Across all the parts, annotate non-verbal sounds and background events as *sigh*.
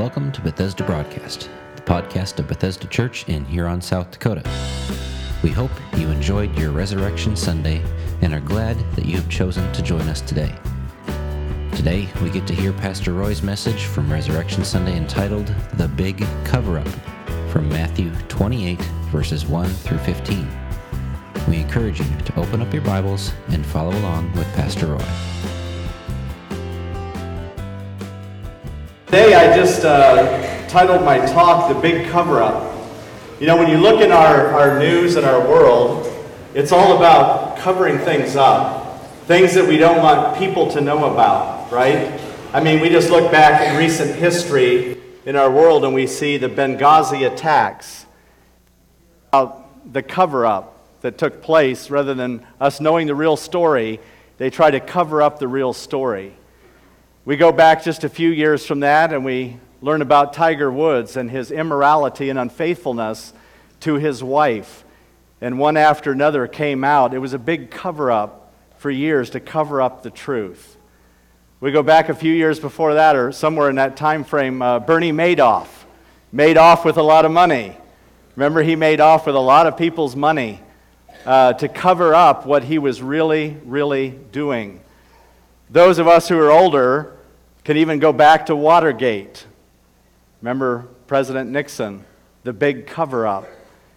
Welcome to Bethesda Broadcast, the podcast of Bethesda Church in Huron, South Dakota. We hope you enjoyed your Resurrection Sunday and are glad that you have chosen to join us today. Today, we get to hear Pastor Roy's message from Resurrection Sunday entitled The Big Cover Up from Matthew 28, verses 1 through 15. We encourage you to open up your Bibles and follow along with Pastor Roy. Today I just uh, titled my talk The Big Cover Up. You know, when you look in our, our news and our world, it's all about covering things up, things that we don't want people to know about, right? I mean, we just look back in recent history in our world and we see the Benghazi attacks, about the cover up that took place rather than us knowing the real story, they try to cover up the real story. We go back just a few years from that and we learn about Tiger Woods and his immorality and unfaithfulness to his wife. And one after another came out. It was a big cover up for years to cover up the truth. We go back a few years before that, or somewhere in that time frame, uh, Bernie Madoff made off with a lot of money. Remember, he made off with a lot of people's money uh, to cover up what he was really, really doing. Those of us who are older can even go back to Watergate. Remember President Nixon, the big cover up,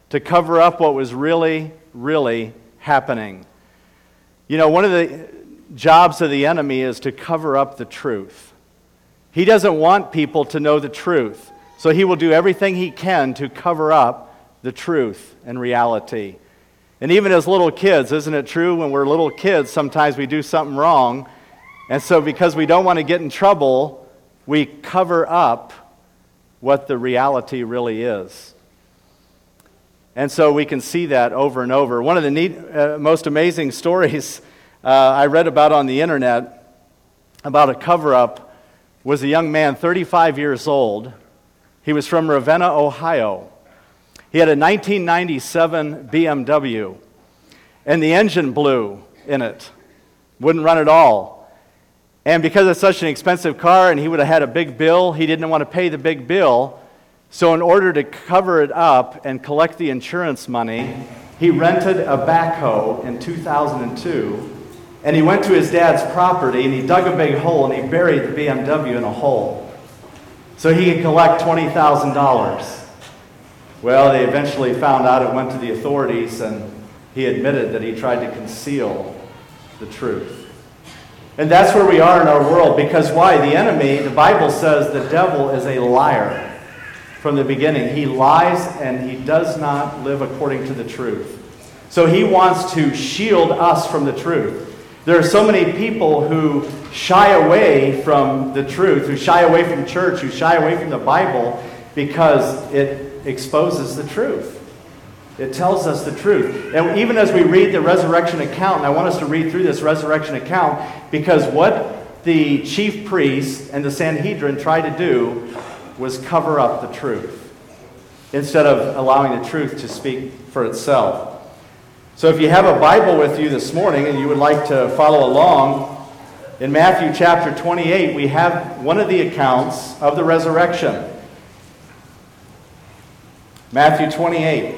to cover up what was really, really happening. You know, one of the jobs of the enemy is to cover up the truth. He doesn't want people to know the truth, so he will do everything he can to cover up the truth and reality. And even as little kids, isn't it true? When we're little kids, sometimes we do something wrong and so, because we don't want to get in trouble, we cover up what the reality really is. And so we can see that over and over. One of the neat, uh, most amazing *laughs* stories uh, I read about on the internet about a cover up was a young man, 35 years old. He was from Ravenna, Ohio. He had a 1997 BMW, and the engine blew in it. Wouldn't run at all. And because it's such an expensive car and he would have had a big bill, he didn't want to pay the big bill. So, in order to cover it up and collect the insurance money, he rented a backhoe in 2002 and he went to his dad's property and he dug a big hole and he buried the BMW in a hole so he could collect $20,000. Well, they eventually found out it went to the authorities and he admitted that he tried to conceal the truth. And that's where we are in our world because why? The enemy, the Bible says the devil is a liar from the beginning. He lies and he does not live according to the truth. So he wants to shield us from the truth. There are so many people who shy away from the truth, who shy away from church, who shy away from the Bible because it exposes the truth. It tells us the truth. And even as we read the resurrection account, and I want us to read through this resurrection account because what the chief priests and the Sanhedrin tried to do was cover up the truth instead of allowing the truth to speak for itself. So if you have a Bible with you this morning and you would like to follow along, in Matthew chapter 28, we have one of the accounts of the resurrection. Matthew 28.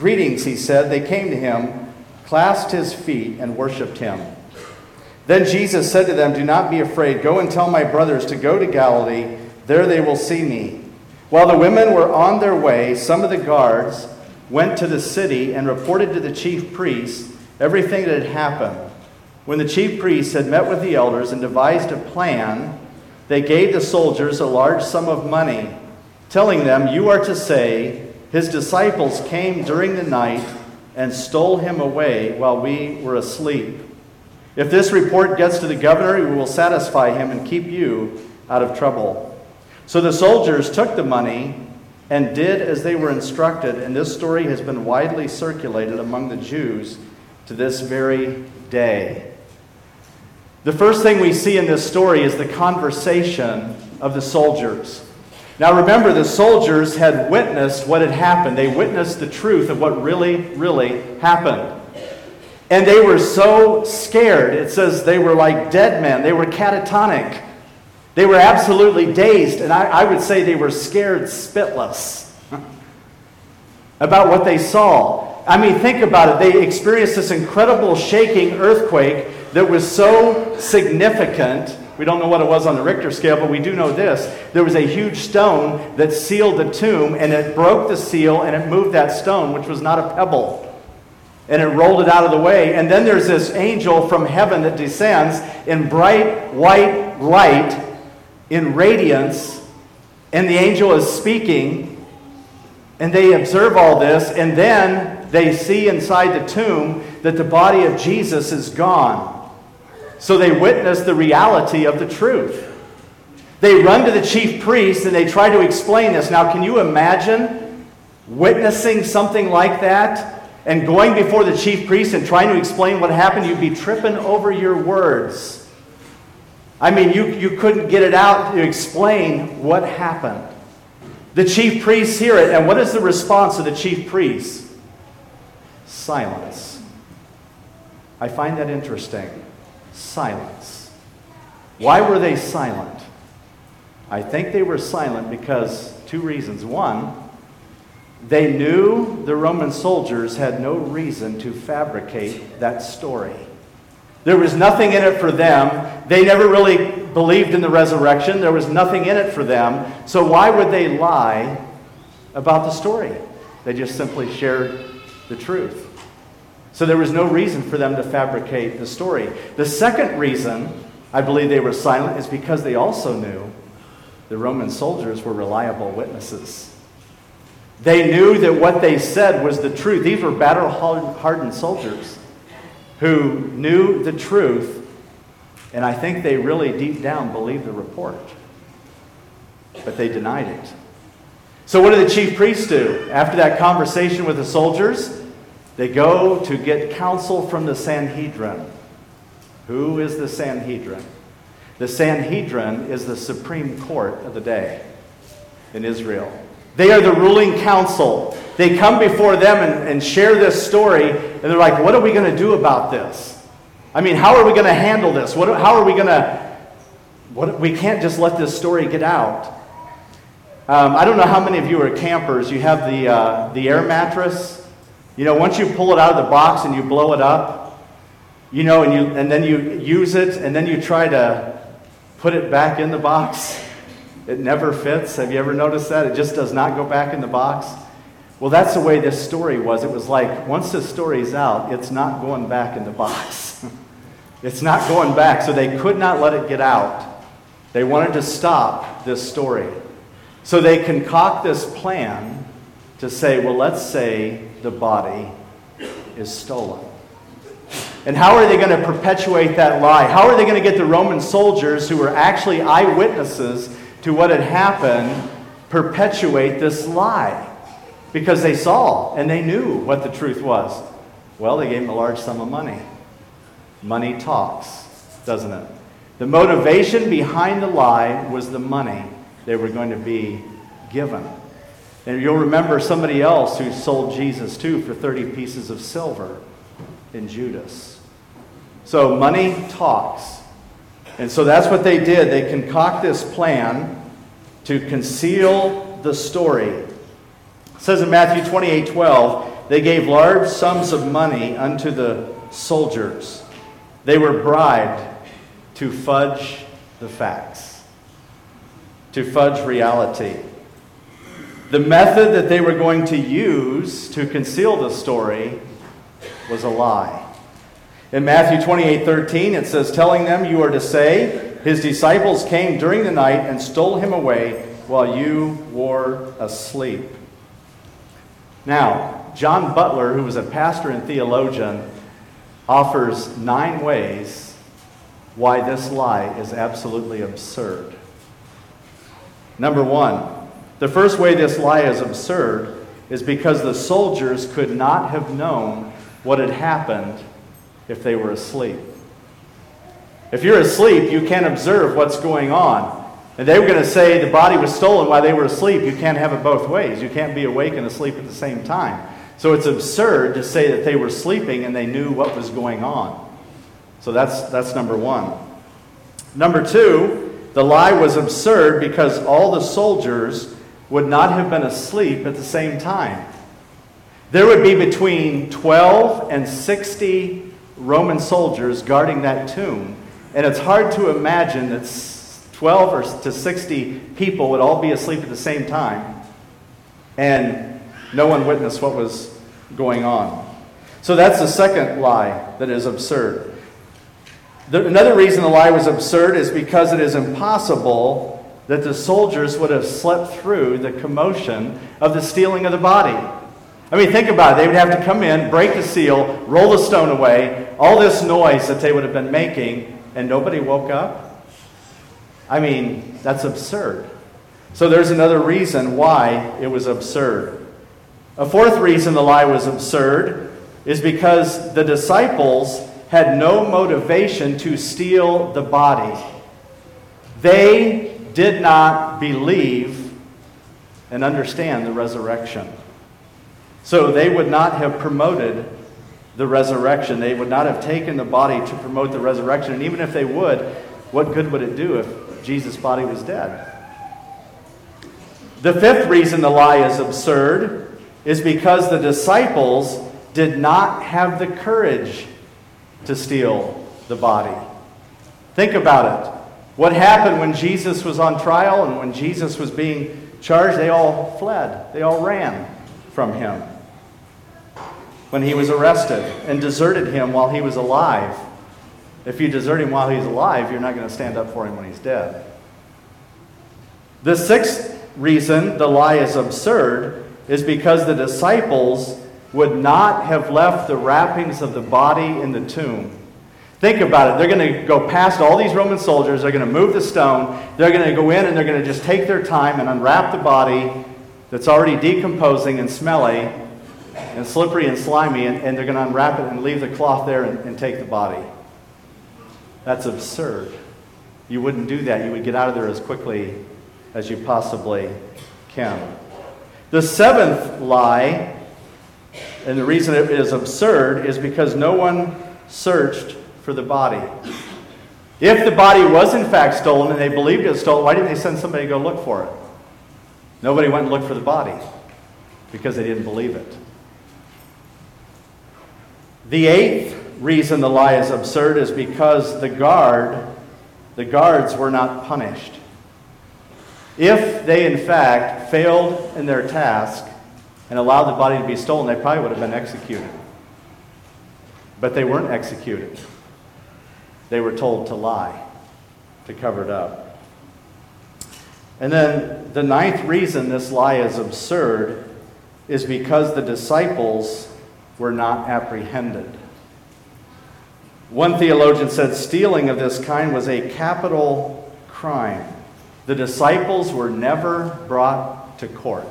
Greetings, he said. They came to him, clasped his feet, and worshiped him. Then Jesus said to them, Do not be afraid. Go and tell my brothers to go to Galilee. There they will see me. While the women were on their way, some of the guards went to the city and reported to the chief priests everything that had happened. When the chief priests had met with the elders and devised a plan, they gave the soldiers a large sum of money, telling them, You are to say, His disciples came during the night and stole him away while we were asleep. If this report gets to the governor, we will satisfy him and keep you out of trouble. So the soldiers took the money and did as they were instructed, and this story has been widely circulated among the Jews to this very day. The first thing we see in this story is the conversation of the soldiers. Now remember, the soldiers had witnessed what had happened. They witnessed the truth of what really, really happened. And they were so scared. It says they were like dead men, they were catatonic. They were absolutely dazed, and I, I would say they were scared spitless *laughs* about what they saw. I mean, think about it. They experienced this incredible shaking earthquake that was so significant. We don't know what it was on the Richter scale, but we do know this. There was a huge stone that sealed the tomb, and it broke the seal and it moved that stone, which was not a pebble and it rolled it out of the way. And then there's this angel from heaven that descends in bright white light, in radiance, and the angel is speaking, and they observe all this, and then they see inside the tomb that the body of Jesus is gone. So they witness the reality of the truth. They run to the chief priest and they try to explain this. Now, can you imagine witnessing something like that? and going before the chief priest and trying to explain what happened, you'd be tripping over your words. I mean, you, you couldn't get it out to explain what happened. The chief priests hear it, and what is the response of the chief priests? Silence. I find that interesting. Silence. Why were they silent? I think they were silent because two reasons. One, they knew the Roman soldiers had no reason to fabricate that story. There was nothing in it for them. They never really believed in the resurrection. There was nothing in it for them. So why would they lie about the story? They just simply shared the truth. So there was no reason for them to fabricate the story. The second reason I believe they were silent is because they also knew the Roman soldiers were reliable witnesses. They knew that what they said was the truth. These were battle hardened soldiers who knew the truth, and I think they really deep down believed the report. But they denied it. So, what did the chief priests do? After that conversation with the soldiers, they go to get counsel from the Sanhedrin. Who is the Sanhedrin? The Sanhedrin is the supreme court of the day in Israel. They are the ruling council. They come before them and, and share this story, and they're like, What are we going to do about this? I mean, how are we going to handle this? What, how are we going to. What, we can't just let this story get out. Um, I don't know how many of you are campers. You have the, uh, the air mattress. You know, once you pull it out of the box and you blow it up, you know, and, you, and then you use it, and then you try to put it back in the box. It never fits. Have you ever noticed that? It just does not go back in the box. Well, that's the way this story was. It was like once the story's out, it's not going back in the box. *laughs* it's not going back. So they could not let it get out. They wanted to stop this story. So they concoct this plan to say, well, let's say the body is stolen. And how are they going to perpetuate that lie? How are they going to get the Roman soldiers who were actually eyewitnesses to what had happened perpetuate this lie because they saw and they knew what the truth was. Well, they gave him a large sum of money. Money talks, doesn't it? The motivation behind the lie was the money they were going to be given. And you'll remember somebody else who sold Jesus too for 30 pieces of silver in Judas. So money talks. And so that's what they did. They concoct this plan to conceal the story. It says in Matthew 28 12, they gave large sums of money unto the soldiers. They were bribed to fudge the facts, to fudge reality. The method that they were going to use to conceal the story was a lie. In Matthew 28 13, it says, Telling them, You are to say, His disciples came during the night and stole him away while you were asleep. Now, John Butler, who was a pastor and theologian, offers nine ways why this lie is absolutely absurd. Number one, the first way this lie is absurd is because the soldiers could not have known what had happened if they were asleep. If you're asleep, you can't observe what's going on. And they were going to say the body was stolen while they were asleep. You can't have it both ways. You can't be awake and asleep at the same time. So it's absurd to say that they were sleeping and they knew what was going on. So that's, that's number one. Number two, the lie was absurd because all the soldiers would not have been asleep at the same time. There would be between 12 and 60 Roman soldiers guarding that tomb. And it's hard to imagine that 12 or to 60 people would all be asleep at the same time and no one witnessed what was going on. So that's the second lie that is absurd. The, another reason the lie was absurd is because it is impossible that the soldiers would have slept through the commotion of the stealing of the body. I mean, think about it. They would have to come in, break the seal, roll the stone away, all this noise that they would have been making, and nobody woke up? I mean, that's absurd. So there's another reason why it was absurd. A fourth reason the lie was absurd is because the disciples had no motivation to steal the body. They did not believe and understand the resurrection. So they would not have promoted the resurrection. They would not have taken the body to promote the resurrection. And even if they would, what good would it do if Jesus' body was dead? The fifth reason the lie is absurd is because the disciples did not have the courage to steal the body. Think about it. What happened when Jesus was on trial and when Jesus was being charged? They all fled, they all ran from him when he was arrested and deserted him while he was alive. If you desert him while he's alive, you're not going to stand up for him when he's dead. The sixth reason the lie is absurd is because the disciples would not have left the wrappings of the body in the tomb. Think about it. They're going to go past all these Roman soldiers. They're going to move the stone. They're going to go in and they're going to just take their time and unwrap the body that's already decomposing and smelly and slippery and slimy, and, and they're going to unwrap it and leave the cloth there and, and take the body. That's absurd. You wouldn't do that. You would get out of there as quickly as you possibly can. The seventh lie, and the reason it is absurd, is because no one searched for the body. If the body was in fact stolen and they believed it was stolen, why didn't they send somebody to go look for it? Nobody went and looked for the body because they didn't believe it. The eighth reason the lie is absurd is because the guard, the guards were not punished. If they in fact failed in their task and allowed the body to be stolen, they probably would have been executed. But they weren't executed. They were told to lie, to cover it up. And then the ninth reason this lie is absurd is because the disciples were not apprehended. One theologian said stealing of this kind was a capital crime. The disciples were never brought to court,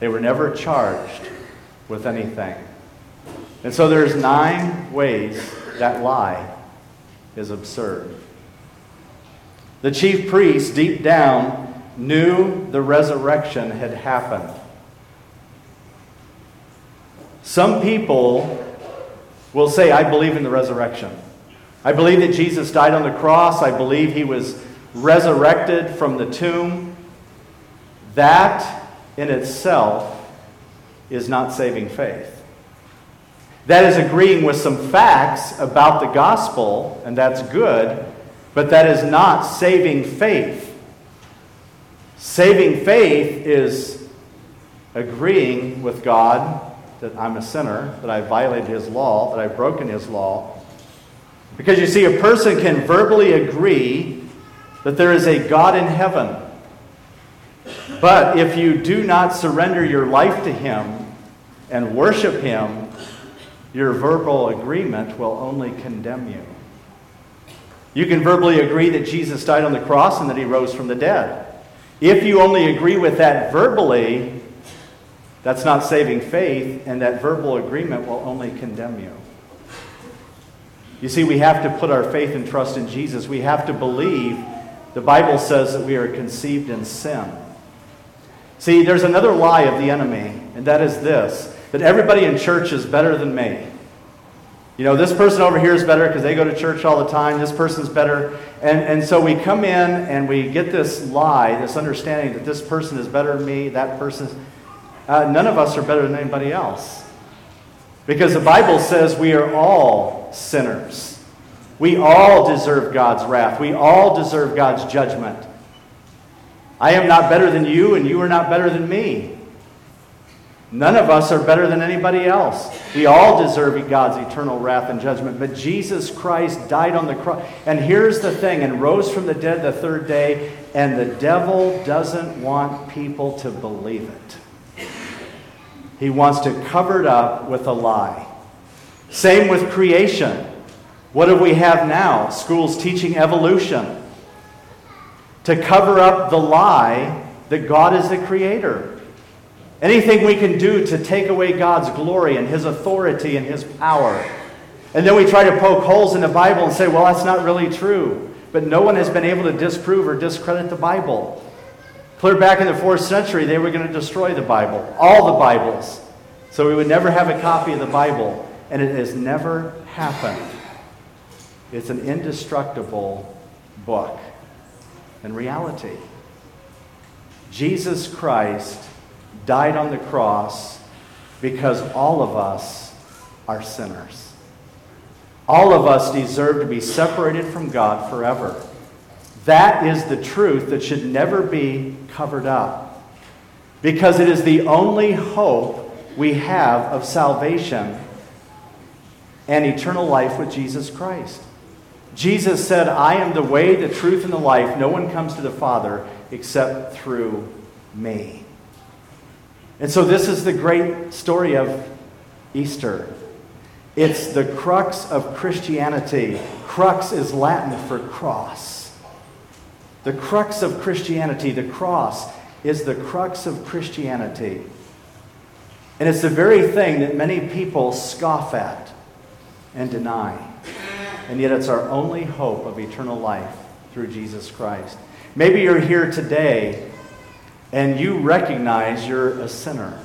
they were never charged with anything. And so there's nine ways that lie is absurd. The chief priests, deep down, knew the resurrection had happened. Some people will say, I believe in the resurrection. I believe that Jesus died on the cross. I believe he was resurrected from the tomb. That in itself is not saving faith. That is agreeing with some facts about the gospel, and that's good, but that is not saving faith. Saving faith is agreeing with God that I'm a sinner, that I violated his law, that I've broken his law. Because you see, a person can verbally agree that there is a God in heaven. But if you do not surrender your life to him and worship him, your verbal agreement will only condemn you. You can verbally agree that Jesus died on the cross and that he rose from the dead. If you only agree with that verbally, that's not saving faith, and that verbal agreement will only condemn you. You see, we have to put our faith and trust in Jesus. We have to believe. The Bible says that we are conceived in sin. See, there's another lie of the enemy, and that is this that everybody in church is better than me. You know, this person over here is better because they go to church all the time. This person's better. And, and so we come in and we get this lie, this understanding that this person is better than me, that person. Uh, none of us are better than anybody else. Because the Bible says we are all sinners. We all deserve God's wrath. We all deserve God's judgment. I am not better than you, and you are not better than me. None of us are better than anybody else. We all deserve God's eternal wrath and judgment. But Jesus Christ died on the cross. And here's the thing and rose from the dead the third day. And the devil doesn't want people to believe it. He wants to cover it up with a lie. Same with creation. What do we have now? Schools teaching evolution to cover up the lie that God is the creator. Anything we can do to take away God's glory and His authority and His power. And then we try to poke holes in the Bible and say, well, that's not really true. But no one has been able to disprove or discredit the Bible. Clear back in the fourth century, they were going to destroy the Bible, all the Bibles. So we would never have a copy of the Bible. And it has never happened. It's an indestructible book. In reality, Jesus Christ died on the cross because all of us are sinners. All of us deserve to be separated from God forever. That is the truth that should never be covered up because it is the only hope we have of salvation and eternal life with Jesus Christ. Jesus said, I am the way, the truth, and the life. No one comes to the Father except through me. And so, this is the great story of Easter. It's the crux of Christianity. Crux is Latin for cross. The crux of Christianity, the cross, is the crux of Christianity. And it's the very thing that many people scoff at and deny. And yet, it's our only hope of eternal life through Jesus Christ. Maybe you're here today and you recognize you're a sinner.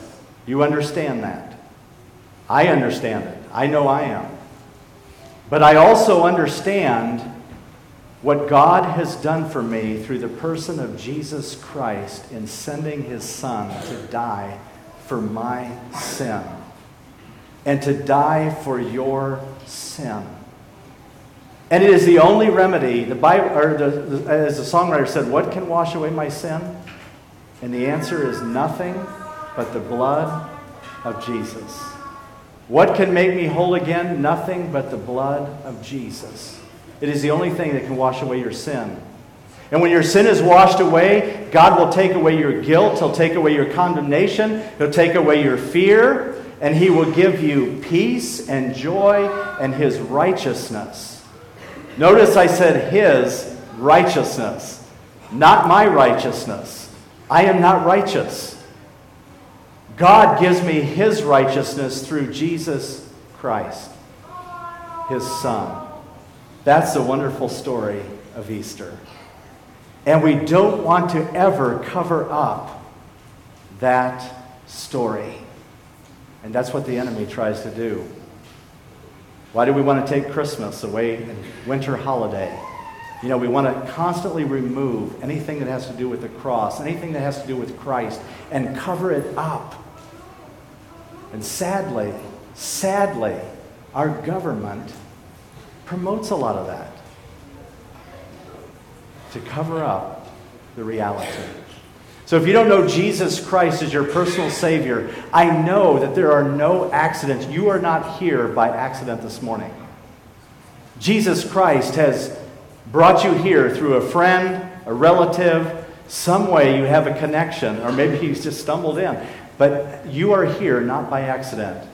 You understand that. I understand it. I know I am. But I also understand what God has done for me through the person of Jesus Christ in sending his Son to die for my sin and to die for your sin. And it is the only remedy. The Bible, or the, the, as the songwriter said, what can wash away my sin? And the answer is nothing but the blood of Jesus. What can make me whole again? Nothing but the blood of Jesus. It is the only thing that can wash away your sin. And when your sin is washed away, God will take away your guilt, He'll take away your condemnation, He'll take away your fear, and He will give you peace and joy and His righteousness. Notice I said His righteousness, not my righteousness. I am not righteous. God gives me his righteousness through Jesus Christ, his Son. That's the wonderful story of Easter. And we don't want to ever cover up that story. And that's what the enemy tries to do. Why do we want to take Christmas away and winter holiday? You know, we want to constantly remove anything that has to do with the cross, anything that has to do with Christ, and cover it up. And sadly, sadly, our government promotes a lot of that to cover up the reality. So, if you don't know Jesus Christ as your personal Savior, I know that there are no accidents. You are not here by accident this morning. Jesus Christ has brought you here through a friend, a relative, some way you have a connection, or maybe you just stumbled in. But you are here not by accident.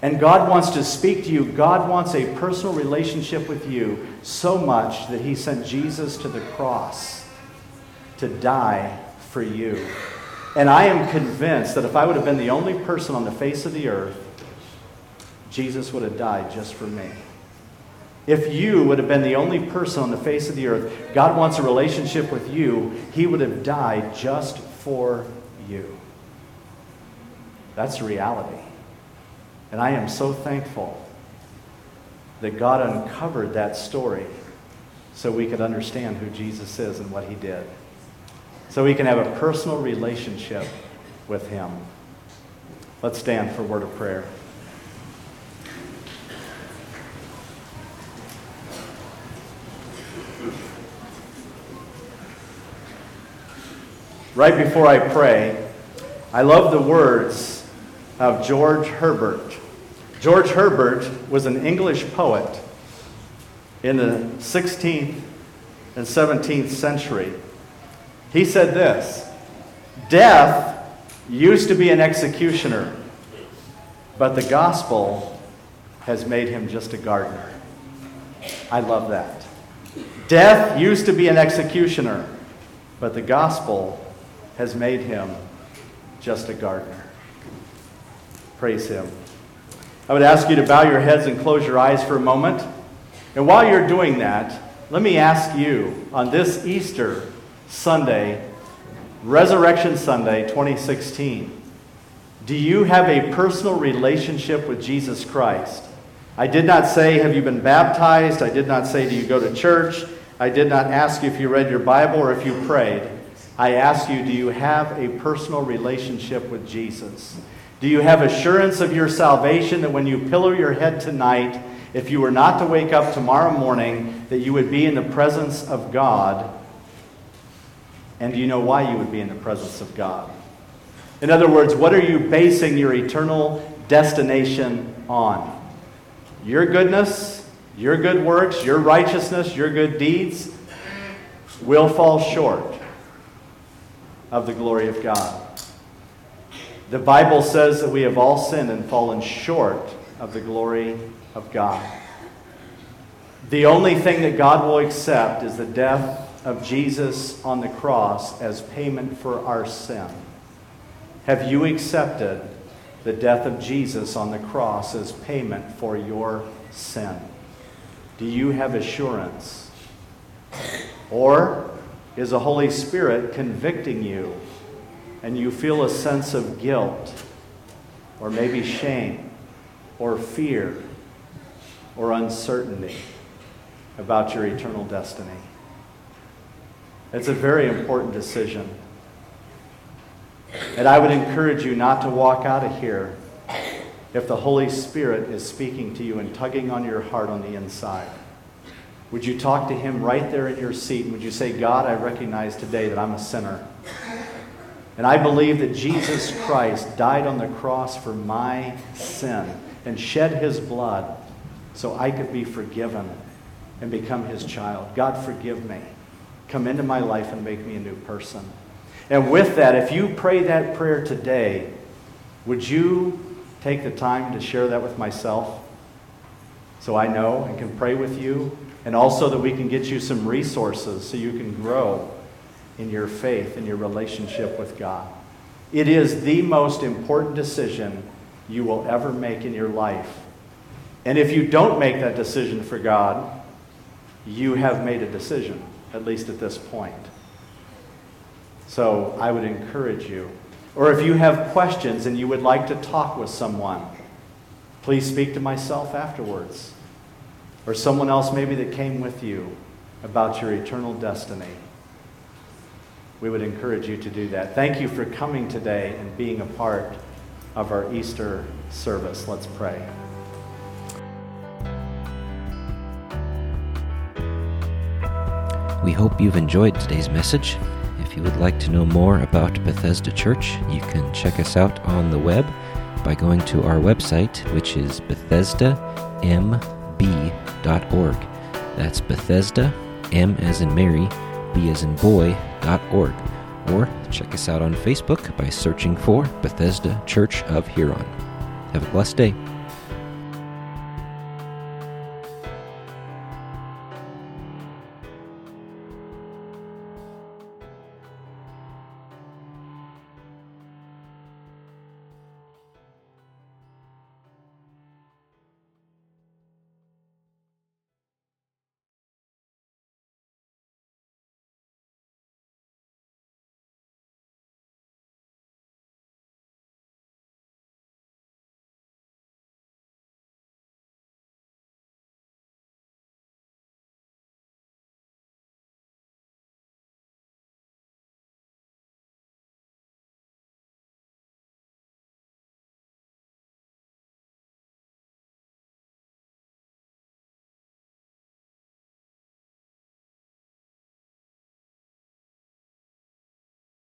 And God wants to speak to you. God wants a personal relationship with you so much that He sent Jesus to the cross to die for you. And I am convinced that if I would have been the only person on the face of the earth, Jesus would have died just for me. If you would have been the only person on the face of the earth, God wants a relationship with you, He would have died just for you. That's reality. And I am so thankful that God uncovered that story so we could understand who Jesus is and what he did. So we can have a personal relationship with him. Let's stand for a word of prayer. Right before I pray, I love the words of George Herbert. George Herbert was an English poet in the 16th and 17th century. He said this Death used to be an executioner, but the gospel has made him just a gardener. I love that. Death used to be an executioner, but the gospel has made him just a gardener. Praise him. I would ask you to bow your heads and close your eyes for a moment. And while you're doing that, let me ask you on this Easter Sunday, Resurrection Sunday 2016, do you have a personal relationship with Jesus Christ? I did not say, Have you been baptized? I did not say, Do you go to church? I did not ask you if you read your Bible or if you prayed. I ask you, Do you have a personal relationship with Jesus? Do you have assurance of your salvation that when you pillow your head tonight, if you were not to wake up tomorrow morning, that you would be in the presence of God? And do you know why you would be in the presence of God? In other words, what are you basing your eternal destination on? Your goodness, your good works, your righteousness, your good deeds will fall short of the glory of God. The Bible says that we have all sinned and fallen short of the glory of God. The only thing that God will accept is the death of Jesus on the cross as payment for our sin. Have you accepted the death of Jesus on the cross as payment for your sin? Do you have assurance? Or is the Holy Spirit convicting you and you feel a sense of guilt, or maybe shame, or fear, or uncertainty about your eternal destiny. It's a very important decision. And I would encourage you not to walk out of here if the Holy Spirit is speaking to you and tugging on your heart on the inside. Would you talk to Him right there in your seat? Would you say, God, I recognize today that I'm a sinner. And I believe that Jesus Christ died on the cross for my sin and shed his blood so I could be forgiven and become his child. God, forgive me. Come into my life and make me a new person. And with that, if you pray that prayer today, would you take the time to share that with myself so I know and can pray with you? And also that we can get you some resources so you can grow in your faith and your relationship with God. It is the most important decision you will ever make in your life. And if you don't make that decision for God, you have made a decision, at least at this point. So I would encourage you. Or if you have questions and you would like to talk with someone, please speak to myself afterwards. Or someone else maybe that came with you about your eternal destiny we would encourage you to do that. Thank you for coming today and being a part of our Easter service. Let's pray. We hope you've enjoyed today's message. If you would like to know more about Bethesda Church, you can check us out on the web by going to our website, which is BethesdaMB.org. That's Bethesda, M as in Mary, B as in boy, dot org. Or check us out on Facebook by searching for Bethesda Church of Huron. Have a blessed day.